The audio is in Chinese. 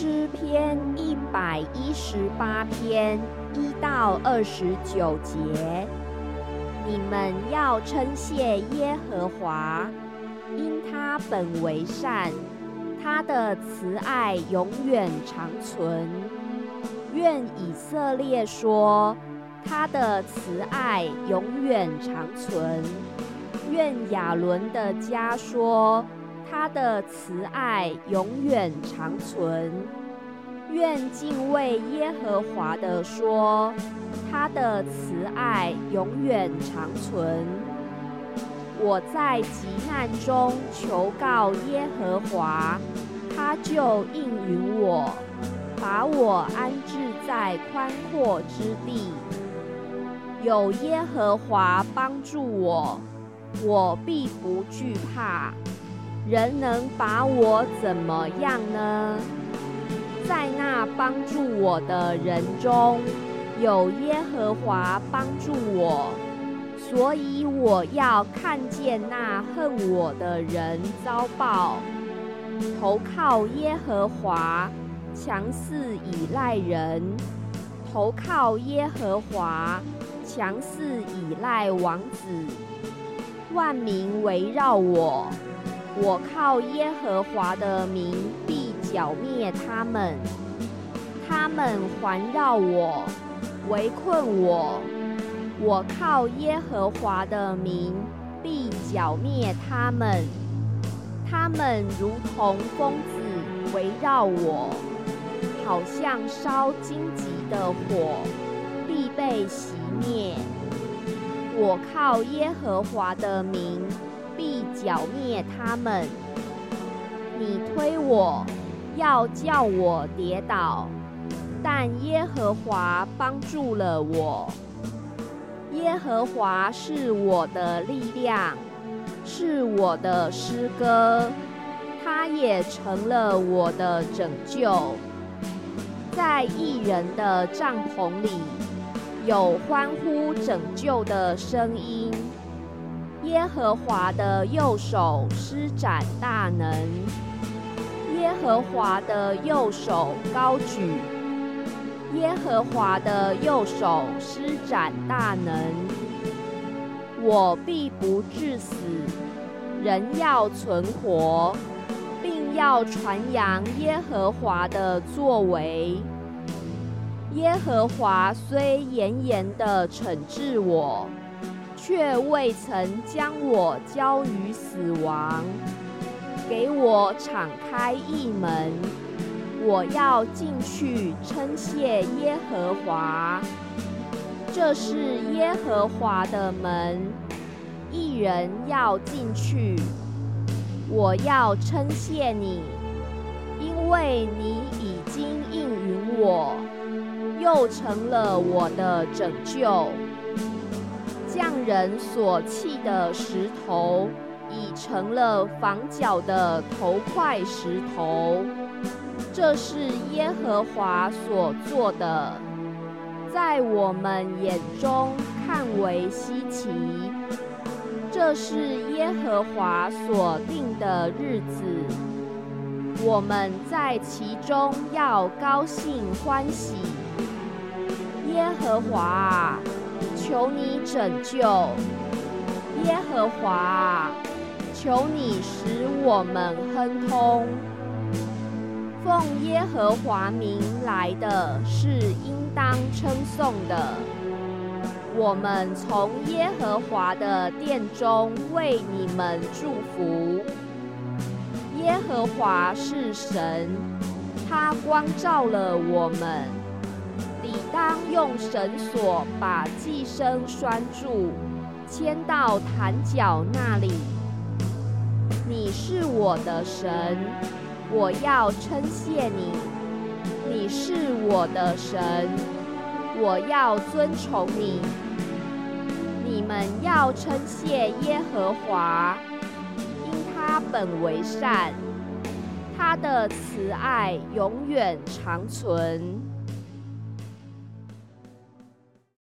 诗篇一百一十八篇一到二十九节，你们要称谢耶和华，因他本为善，他的慈爱永远长存。愿以色列说，他的慈爱永远长存。愿亚伦的家说。他的慈爱永远长存，愿敬畏耶和华的说，他的慈爱永远长存。我在急难中求告耶和华，他就应允我，把我安置在宽阔之地。有耶和华帮助我，我必不惧怕。人能把我怎么样呢？在那帮助我的人中，有耶和华帮助我，所以我要看见那恨我的人遭报。投靠耶和华，强似倚赖人；投靠耶和华，强似倚赖王子。万民围绕我。我靠耶和华的名必剿灭他们，他们环绕我，围困我。我靠耶和华的名必剿灭他们，他们如同疯子围绕我，好像烧荆棘的火，必被熄灭。我靠耶和华的名。剿灭他们。你推我，要叫我跌倒，但耶和华帮助了我。耶和华是我的力量，是我的诗歌，他也成了我的拯救。在异人的帐篷里，有欢呼拯救的声音。耶和华的右手施展大能，耶和华的右手高举，耶和华的右手施展大能。我必不致死，人要存活，并要传扬耶和华的作为。耶和华虽严严的惩治我。却未曾将我交于死亡，给我敞开一门，我要进去称谢耶和华。这是耶和华的门，一人要进去。我要称谢你，因为你已经应允我，又成了我的拯救。匠人所砌的石头，已成了房角的头块石头。这是耶和华所做的，在我们眼中看为稀奇。这是耶和华所定的日子，我们在其中要高兴欢喜。耶和华啊。求你拯救，耶和华！求你使我们亨通。奉耶和华名来的是应当称颂的。我们从耶和华的殿中为你们祝福。耶和华是神，他光照了我们。理当用绳索把寄生拴住，牵到坛角那里。你是我的神，我要称谢你。你是我的神，我要尊崇你。你们要称谢耶和华，因他本为善，他的慈爱永远长存。